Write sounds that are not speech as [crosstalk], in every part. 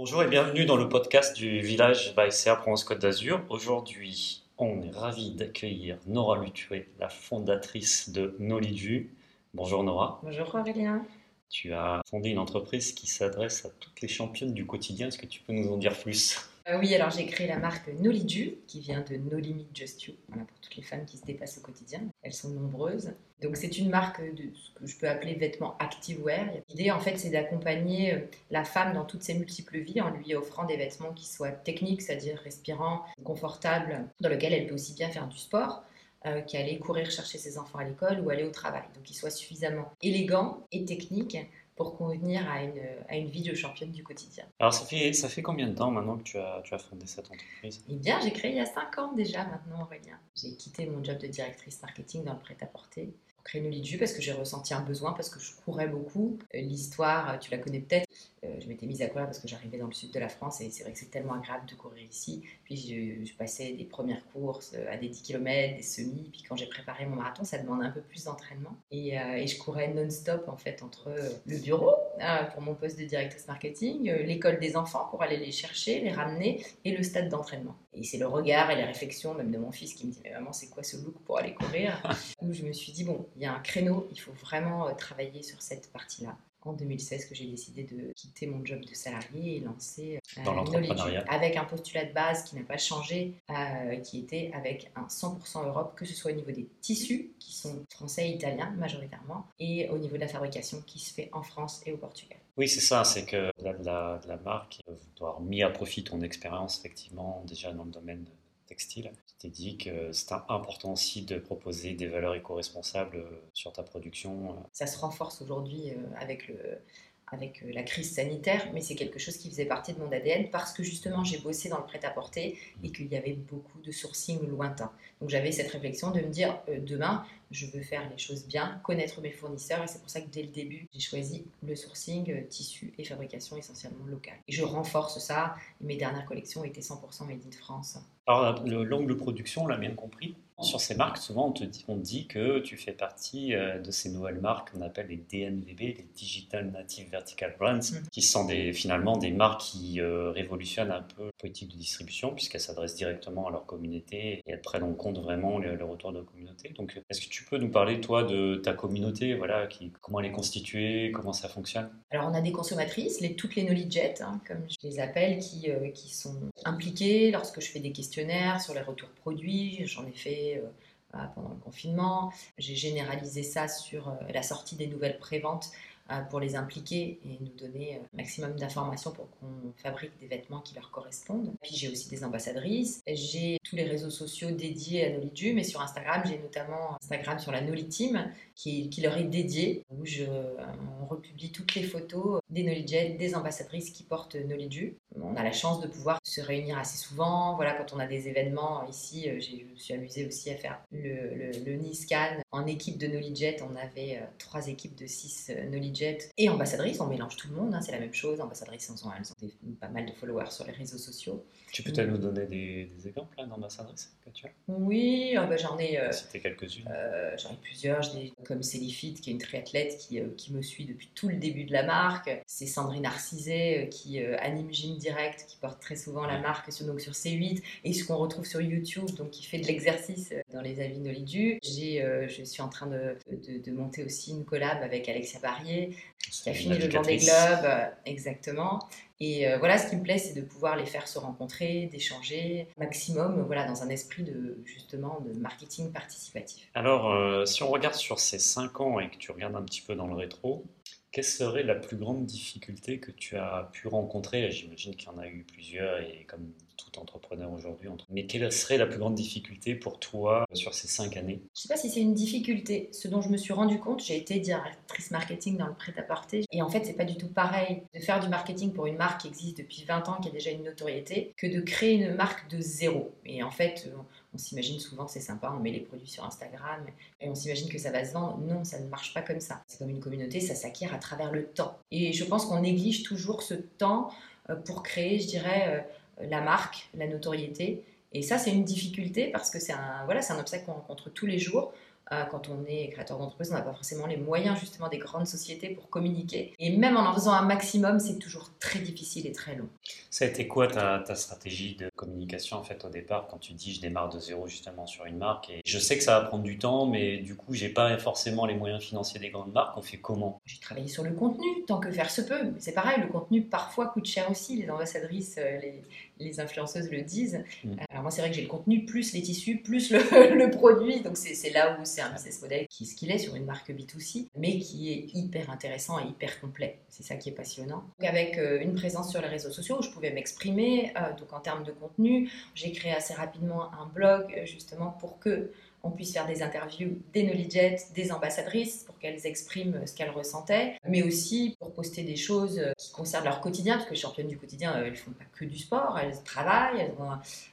Bonjour et bienvenue dans le podcast du village BASR Provence Côte d'Azur. Aujourd'hui, on est ravi d'accueillir Nora Lutué, la fondatrice de Noliju. Bonjour Nora. Bonjour Aurélien. Tu as fondé une entreprise qui s'adresse à toutes les championnes du quotidien. Est-ce que tu peux nous en dire plus? Oui, alors j'ai créé la marque Noliju, qui vient de No Limit Just You, voilà, pour toutes les femmes qui se dépassent au quotidien. Elles sont nombreuses. Donc c'est une marque de ce que je peux appeler vêtements activewear. L'idée en fait c'est d'accompagner euh, la femme dans toutes ses multiples vies en lui offrant des vêtements qui soient techniques, c'est-à-dire respirants, confortables, dans lesquels elle peut aussi bien faire du sport. Euh, qu'aller courir chercher ses enfants à l'école ou aller au travail. Donc qu'ils soient suffisamment élégants et techniques pour convenir à une, à une vie de championne du quotidien. Alors, ça fait, ça fait combien de temps maintenant que tu as, tu as fondé cette entreprise? Eh bien, j'ai créé il y a 5 ans déjà maintenant, Aurélien. J'ai quitté mon job de directrice marketing dans le prêt-à-porter pour créer Noliju parce que j'ai ressenti un besoin, parce que je courais beaucoup. Euh, l'histoire, tu la connais peut-être. Euh, je m'étais mise à courir parce que j'arrivais dans le sud de la France et c'est vrai que c'est tellement agréable de courir ici. Puis je, passais des premières courses à des 10 km, des semis. Puis quand j'ai préparé mon marathon, ça demandait un peu plus d'entraînement. Et, et, je courais non-stop en fait entre le bureau pour mon poste de directrice marketing, l'école des enfants pour aller les chercher, les ramener et le stade d'entraînement. Et c'est le regard et les réflexions même de mon fils qui me dit mais maman c'est quoi ce look pour aller courir? [laughs] Où je me suis dit bon il y a un créneau, il faut vraiment travailler sur cette partie-là en 2016 que j'ai décidé de quitter mon job de salarié et lancer euh, Dans l'entrepreneuriat. avec un postulat de base qui n'a pas changé, euh, qui était avec un 100% Europe, que ce soit au niveau des tissus qui sont français et italiens majoritairement, et au niveau de la fabrication qui se fait en France et au Portugal. Oui, c'est ça, c'est que la, la, la marque doit avoir mis à profit ton expérience effectivement déjà dans le domaine textile. T'es dit que c'était important aussi de proposer des valeurs éco-responsables euh, sur ta production. Euh. Ça se renforce aujourd'hui euh, avec le, avec la crise sanitaire, mais c'est quelque chose qui faisait partie de mon ADN parce que justement j'ai bossé dans le prêt-à-porter et qu'il y avait beaucoup de sourcing lointain. Donc j'avais cette réflexion de me dire demain je veux faire les choses bien, connaître mes fournisseurs et c'est pour ça que dès le début j'ai choisi le sourcing, tissu et fabrication essentiellement locale. Et je renforce ça. Mes dernières collections étaient 100% made in France. Alors, l'angle production, on l'a bien compris. Sur ces marques, souvent, on te dit, on dit que tu fais partie euh, de ces nouvelles marques qu'on appelle les DNVB, les Digital Native Vertical Brands, mm. qui sont des, finalement des marques qui euh, révolutionnent un peu la politique de distribution, puisqu'elles s'adressent directement à leur communauté et elles prennent en compte vraiment le, retour de la communauté. Donc, est-ce que tu peux nous parler, toi, de ta communauté, voilà, qui, comment elle est constituée, comment ça fonctionne? Alors, on a des consommatrices, les, toutes les knowledge hein, comme je les appelle, qui, euh, qui sont impliquées lorsque je fais des questions sur les retours produits. J'en ai fait euh, pendant le confinement. J'ai généralisé ça sur euh, la sortie des nouvelles préventes pour les impliquer et nous donner un maximum d'informations pour qu'on fabrique des vêtements qui leur correspondent. Puis j'ai aussi des ambassadrices. J'ai tous les réseaux sociaux dédiés à Noliju, mais sur Instagram, j'ai notamment Instagram sur la Noli qui, leur est dédié, où je, on republie toutes les photos des Nolidjet, des ambassadrices qui portent Noliju. On a la chance de pouvoir se réunir assez souvent. Voilà, quand on a des événements ici, euh, je me suis amusée aussi à faire le, le, Niscan en équipe de Nolidjet. On avait euh, trois équipes de six euh, Et ambassadrices. On mélange tout le monde, hein, c'est la même chose. Ambassadrices, elles ont, elles ont pas mal de followers sur les réseaux sociaux. Tu peux peut-être nous donner des, exemples? D'ambassadrices que tu as Oui, ah bah, j'en ai. C'était quelques-unes. j'en ai plusieurs. J'ai comme Célifit, qui est une triathlète qui, qui, me suit depuis tout le début de la marque. C'est Sandrine Arcizet qui anime Gym Direct, qui porte très souvent la marque sur, donc sur C8 et ce qu'on retrouve sur YouTube, donc qui fait de l'exercice dans les avis Nolidu. J'ai, je suis en train de, de, de, monter aussi une collab avec Alexia Barrier, qui a fini le Vendée Globe, exactement. Et euh, voilà, ce qui me plaît, c'est de pouvoir les faire se rencontrer, d'échanger, maximum, voilà, dans un esprit de justement de marketing participatif. Alors, euh, si on regarde sur ces cinq ans et que tu regardes un petit peu dans le rétro, quelle serait la plus grande difficulté que tu as pu rencontrer? J'imagine qu'il y en a eu plusieurs et comme entrepreneur aujourd'hui. Mais quelle serait la plus grande difficulté pour toi sur ces cinq années? Je ne sais pas si c'est une difficulté. Ce dont je me suis rendu compte, j'ai été directrice marketing dans le prêt-à-porter. Et en fait, c'est pas du tout pareil de faire du marketing pour une marque qui existe depuis 20 ans, qui a déjà une notoriété, que de créer une marque de zéro. Et en fait, on s'imagine souvent c'est sympa, on met les produits sur Instagram et on s'imagine que ça va se vendre. Non, ça ne marche pas comme ça. C'est comme une communauté, ça s'acquiert à travers le temps. Et je pense qu'on néglige toujours ce temps euh, pour créer, je dirais, euh, la marque, la notoriété. Et ça, c'est une difficulté parce que c'est un, voilà, c'est un obstacle qu'on rencontre tous les jours. Euh, quand on est créateur d'entreprise, on n'a pas forcément les moyens justement des grandes sociétés pour communiquer. Et même en en faisant un maximum, c'est toujours très difficile et très long. Ça a été quoi ta, ta, stratégie de communication en fait au départ quand tu dis je démarre de zéro justement sur une marque et je sais que ça va prendre du temps, mais du coup j'ai pas forcément les moyens financiers des grandes marques. On fait comment? J'ai travaillé sur le contenu tant que faire se peut. C'est pareil, le contenu parfois coûte cher aussi. Les ambassadrices, euh, les, les influenceuses le disent. Mm. Alors moi c'est vrai que j'ai le contenu plus les tissus plus le, [laughs] le produit, donc c'est là où c'est un business model qui ce qu'il est sur une marque B2C, mais qui est hyper intéressant et hyper complet. C'est ça qui est passionnant. Donc avec euh, une présence sur les réseaux sociaux où je pouvais m'exprimer, euh, donc en termes de contenu, j'ai créé assez rapidement un blog euh, justement pour que on puisse faire des interviews des Nolijet, des ambassadrices pour qu'elles expriment ce qu'elles ressentaient, mais aussi pour poster des choses qui concernent leur quotidien, parce que les championnes du quotidien, elles font pas que du sport, elles travaillent,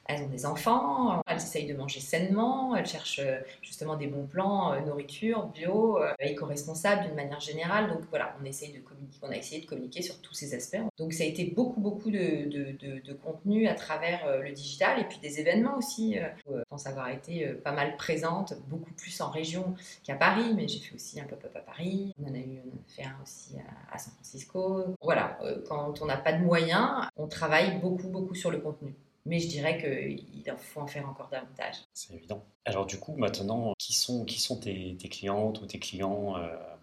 elles ont, des enfants, elles essayent de manger sainement, elles cherchent justement des bons plans, nourriture, bio, éco-responsable d'une manière générale. Donc voilà, on a essayé de communiquer sur tous ces aspects. Donc ça a été beaucoup, beaucoup de, de, contenu à travers euh, le digital et puis des événements aussi. Euh, je pense avoir été euh, pas mal beaucoup plus en région qu'à Paris, mais j'ai fait aussi un pop-up à Paris. On en a eu on a fait un aussi à, San Francisco. Voilà, quand on n'a pas de moyens, on travaille beaucoup, beaucoup sur le contenu. Mais je dirais qu'il faut en faire encore davantage. C'est évident. Alors du coup, maintenant, qui sont, qui sont tes, tes clientes ou tes clients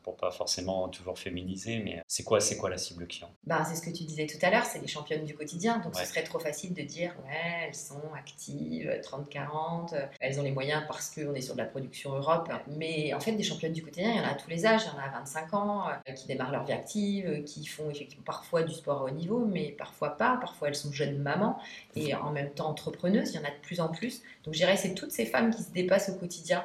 pour pas forcément toujours féminiser, mais c'est quoi, c'est quoi la cible client? Bah, C'est ce que tu disais tout à l'heure, c'est les championnes du quotidien. Donc ce serait trop facile de dire, ouais, elles sont actives, 30-40, elles ont les moyens parce qu'on est sur de la production Europe. Mais en fait, des championnes du quotidien, il y en a à tous les âges. Il y en a à 25 ans, euh, qui démarrent leur vie active, euh, qui font effectivement parfois du sport au haut niveau, mais parfois pas. Parfois, elles sont jeunes mamans et en même temps entrepreneuses. Il y en a de plus en plus. Donc, je dirais, c'est toutes ces femmes qui se dépassent au quotidien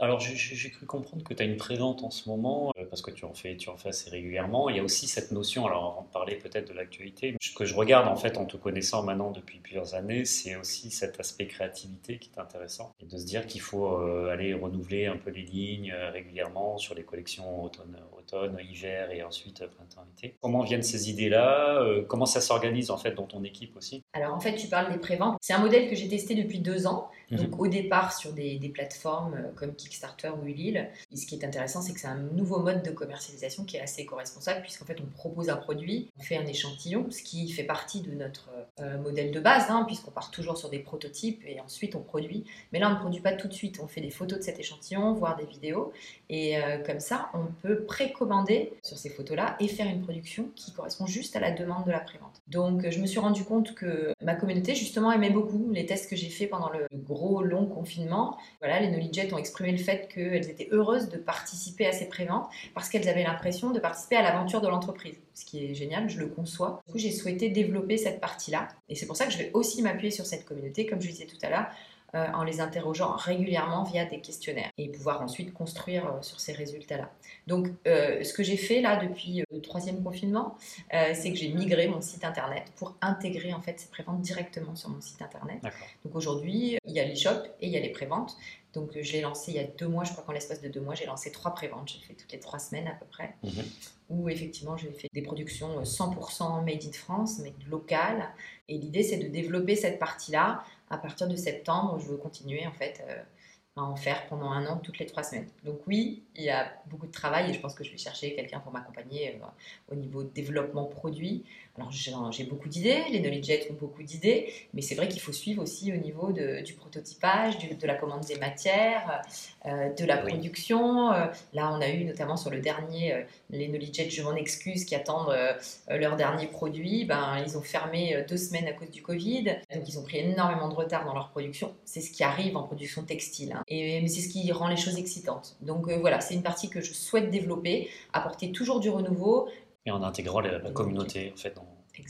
alors j'ai cru comprendre que tu as une prévente en ce moment, euh, parce que tu en, fais, tu en fais assez régulièrement. Il y a aussi cette notion, alors avant de parler peut-être de l'actualité, ce que je regarde en fait en te connaissant maintenant depuis plusieurs années, c'est aussi cet aspect créativité qui est intéressant. Et de se dire qu'il faut euh, aller renouveler un peu les lignes euh, régulièrement sur les collections automne, automne, hiver et ensuite printemps-été. Comment viennent ces idées-là Comment ça s'organise en fait dans ton équipe aussi? Alors en fait tu parles des préventes. C'est un modèle que j'ai testé depuis deux ans. Mhm. Donc au départ sur des, plateformes comme Kickstarter ou Ulile. Et ce qui est intéressant, c'est que c'est un nouveau mode de commercialisation qui est assez éco-responsable, puisqu'en fait, on propose un produit, on fait un échantillon, ce qui fait partie de notre euh, modèle de base, hein, puisqu'on part toujours sur des prototypes et ensuite on produit. Mais là, on ne produit pas tout de suite, on fait des photos de cet échantillon, voire des vidéos. Et euh, comme ça, on peut précommander sur ces photos-là et faire une production qui correspond juste à la demande de la prévente. Donc, je me suis rendu compte que ma communauté, justement, aimait beaucoup les tests que j'ai fait pendant le long confinement. Voilà, les Knowledge ont exprimé le fait qu'elles étaient heureuses de participer à ces préventes parce qu'elles avaient l'impression de participer à l'aventure de l'entreprise. Ce qui est génial, je le conçois. Du coup, j'ai souhaité développer cette partie-là. Et c'est pour ça que je vais aussi m'appuyer sur cette communauté, comme je disais tout à l'heure, euh, en les interrogeant régulièrement via des questionnaires et pouvoir ensuite construire euh, sur ces résultats-là. Donc, euh, ce que j'ai fait là depuis le troisième confinement, c'est que j'ai migré mon site internet pour intégrer en fait ces préventes directement sur mon site internet. Donc aujourd'hui, il y a l'e-shop et il y a les préventes. Donc je l'ai lancé il y a deux mois, je crois qu'en l'espace de deux mois, j'ai lancé trois préventes. J'ai fait toutes les trois semaines à peu près. Mhm. Où effectivement, j'ai fait des productions 100% made in France, mais locales. Et l'idée, c'est de développer cette partie-là à partir de septembre, je veux continuer en fait euh, à en faire pendant un an, toutes les trois semaines. Donc oui, il y a beaucoup de travail et je pense que je vais chercher quelqu'un pour m'accompagner euh, au niveau développement produit. Alors j'ai beaucoup d'idées, les Knowledge ont beaucoup d'idées, mais c'est vrai qu'il faut suivre aussi au niveau de, du prototypage, de la commande des matières, euh, de la production. Euh, là, on a eu notamment sur le dernier, euh, les Knowledge je m'en excuse, qui attendent leur dernier produit. Ben, ils ont fermé deux semaines à cause du Covid, donc ils ont pris énormément de retard dans leur production. C'est ce qui arrive en production textile, hein. et, mais c'est ce qui rend les choses excitantes. Donc voilà, c'est une partie que je souhaite développer, apporter toujours du renouveau, et en intégrant la, communauté en fait,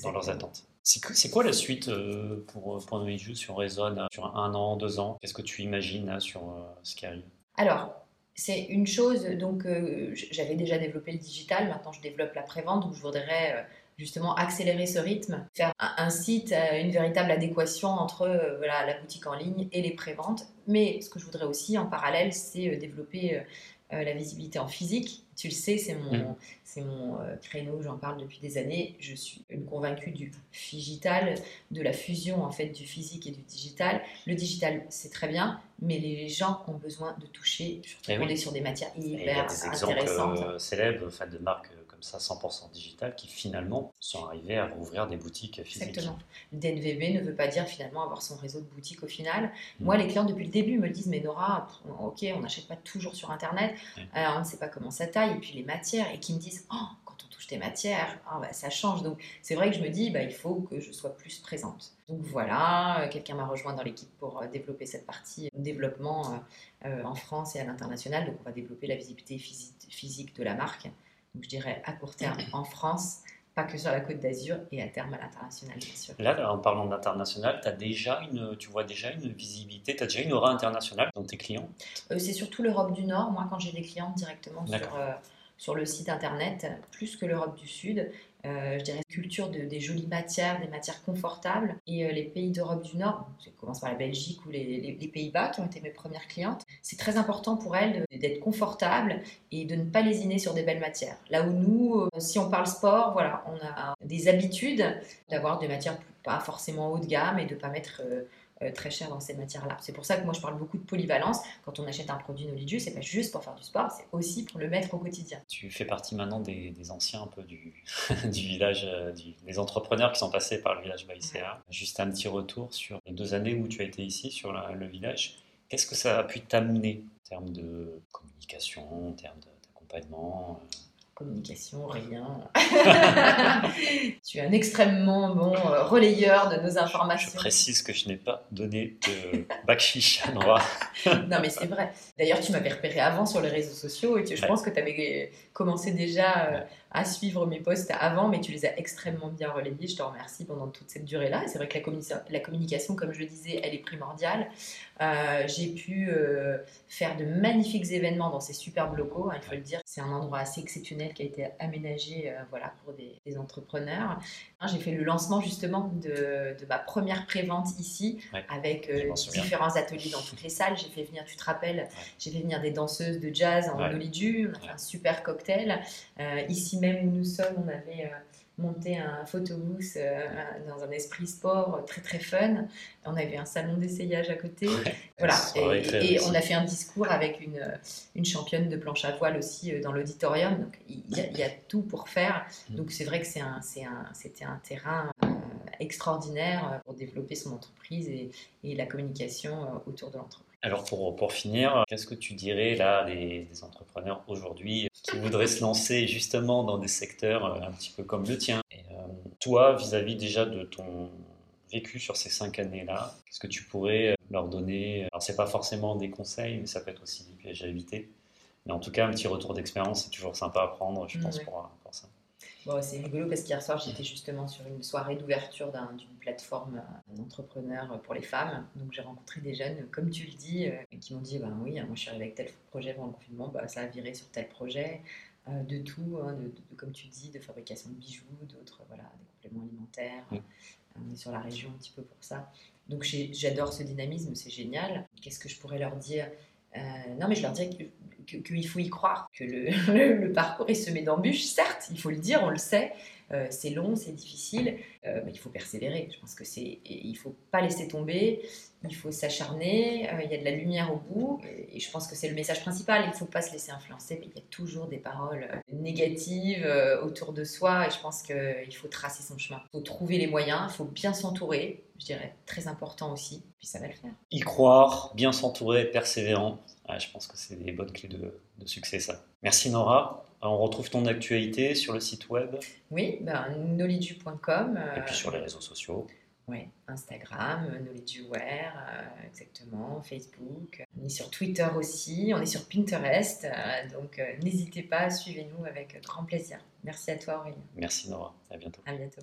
dans, leurs attentes. C'est quoi la suite euh, pour, pour nos jeux si on raisonne sur un an, deux ans? Qu'est-ce que tu imagines sur euh, ce qui arrive? Alors, c'est une chose, donc euh, j'avais déjà développé le digital, maintenant je développe la prévente, donc je voudrais justement accélérer ce rythme, faire un, site, une véritable adéquation entre voilà, la boutique en ligne et les préventes. Mais ce que je voudrais aussi en parallèle, c'est développer la visibilité en physique Tu le sais, c'est mon, mm. c'est mon euh, créneau, j'en parle depuis des années. Je suis une convaincue du digital, de la fusion en fait du physique et du digital. Le digital, c'est très bien, mais les gens ont besoin de toucher. Eh on est sur des matières hyper intéressantes. Il y a des exemples euh, célèbres de marques comme ça 100% digital qui finalement sont arrivés à rouvrir des boutiques physiques. Exactement. Le DNVB ne veut pas dire finalement avoir son réseau de boutiques au final. Mm. Moi, les clients depuis le début me disent mais Nora, ok, on n'achète pas toujours sur internet, euh, on ne sait pas comment ça taille et puis les matières et qui me disent oh quand on touche tes matières, oh, bah, ça change. Donc c'est vrai que je me dis bah, il faut que je sois plus présente. Donc voilà, euh, quelqu'un m'a rejoint dans l'équipe pour euh, développer cette partie développement en France et à l'international. Donc on va développer la visibilité physique de la marque je dirais à court terme en France, pas que sur la côte d'Azur et à terme à l'international, bien sûr. Là, en parlant d'international, tu as déjà une, tu vois déjà une visibilité, tu as déjà une aura internationale dans tes clients? Euh, C'est surtout l'Europe du Nord. Moi, quand j'ai des clients directement sur, euh, sur le site internet, plus que l'Europe du Sud, euh, je dirais, culture de, des jolies matières, des matières confortables. Et euh, les pays d'Europe du Nord, je commence par la Belgique ou les, Pays-Bas qui ont été mes premières clientes, c'est très important pour elles d'être confortables et de ne pas lésiner sur des belles matières. Là où nous, euh, si on parle sport, voilà, on a des habitudes d'avoir des matières pas forcément haut de gamme et de ne pas mettre très cher dans ces matières-là. C'est pour ça que moi je parle beaucoup de polyvalence. Quand on achète un produit Noliju, c'est pas juste pour faire du sport, c'est aussi pour le mettre au quotidien. Tu fais partie maintenant des, anciens un peu du, [laughs] du village, euh, des entrepreneurs qui sont passés par le village Baïséa. Juste un petit retour sur les deux années où tu as été ici sur le village. Qu'est-ce que ça a pu t'amener en termes de communication, en termes d'accompagnement euh, communication, rien. [laughs] tu es un extrêmement bon euh, relayeur de nos informations. Je précise que je n'ai pas donné de bac chiche à Nora. [laughs] non, mais c'est vrai. D'ailleurs, tu m'avais repéré avant sur les réseaux sociaux et je pense que tu avais commencé déjà euh, à suivre mes posts avant, mais tu les as extrêmement bien relayés. Je te remercie pendant toute cette durée-là. Et c'est vrai que la, la, communication, comme je le disais, elle est primordiale. Euh, j'ai pu euh, faire de magnifiques événements dans ces superbes locaux. Hein, il faut le dire, c'est un endroit assez exceptionnel qui a été aménagé euh, voilà, pour des, entrepreneurs. Hein, j'ai fait le lancement justement de, ma première prévente ici avec différents ateliers dans toutes les salles. J'ai fait venir, tu te rappelles, j'ai fait venir des danseuses de jazz en ouais. On a fait un super cocktail. ici même où nous sommes, on avait monter un photobooth euh, dans un esprit sport très très fun. On avait un salon d'essayage à côté. voilà. Et, on a fait un discours avec une, une championne de planche à voile aussi euh, dans l'auditorium. Donc il y, a tout pour faire. Mm. Donc c'est vrai que c'est un, un, c'était un terrain euh, extraordinaire pour développer son entreprise et, et la communication autour de l'entreprise. Alors pour, pour finir, qu'est-ce que tu dirais là des, entrepreneurs aujourd'hui qui voudraient se lancer justement dans des secteurs euh, un petit peu comme le tien? Et, euh, Toi, vis-à-vis déjà de ton vécu sur ces cinq années-là, qu'est-ce que tu pourrais euh, leur donner? Alors c'est pas forcément des conseils, mais ça peut être aussi des pièges à éviter. Mais en tout cas, un petit retour d'expérience, c'est toujours sympa à prendre, je pense, pour, pour ça c'est rigolo parce qu'hier soir, j'étais justement sur une soirée d'ouverture d'une plateforme d'entrepreneurs pour les femmes. Donc, j'ai rencontré des jeunes, comme tu le dis, euh, qui m'ont dit bah, Oui, moi je suis arrivée avec tel projet pendant le confinement, bah, ça a viré sur tel projet. Euh, de tout, hein, de, comme tu dis, de fabrication de bijoux, d'autres, voilà, des compléments alimentaires. On est sur la région un petit peu pour ça. Donc, j'adore ce dynamisme, c'est génial. Qu'est-ce que je pourrais leur dire? Euh, non, mais je leur dirais que qu'il faut y croire, que le, [laughs] parcours est semé d'embûches, certes, il faut le dire, on le sait, euh, c'est long, c'est difficile, euh, mais il faut persévérer. Je pense que c'est, il faut pas laisser tomber, il faut s'acharner. Euh, il y a de la lumière au bout, et, je pense que c'est le message principal. Il faut pas se laisser influencer, mais il y a toujours des paroles négatives autour de soi, et je pense qu'il faut tracer son chemin. Il faut trouver les moyens, il faut bien s'entourer. Je dirais très important aussi, puis ça va le faire. Y croire, bien s'entourer, persévérant. je pense que c'est des bonnes clés de, de succès, ça. Merci Nora. On retrouve ton actualité sur le site web Oui, ben, knowledgeu.com. Et puis sur les réseaux sociaux Oui, Instagram, KnowledgeUware, euh, exactement, Facebook. On est sur Twitter aussi, on est sur Pinterest. Euh, donc euh, n'hésitez pas, suivez-nous avec grand plaisir. Merci à toi Aurélien. Merci Nora, à bientôt. À bientôt.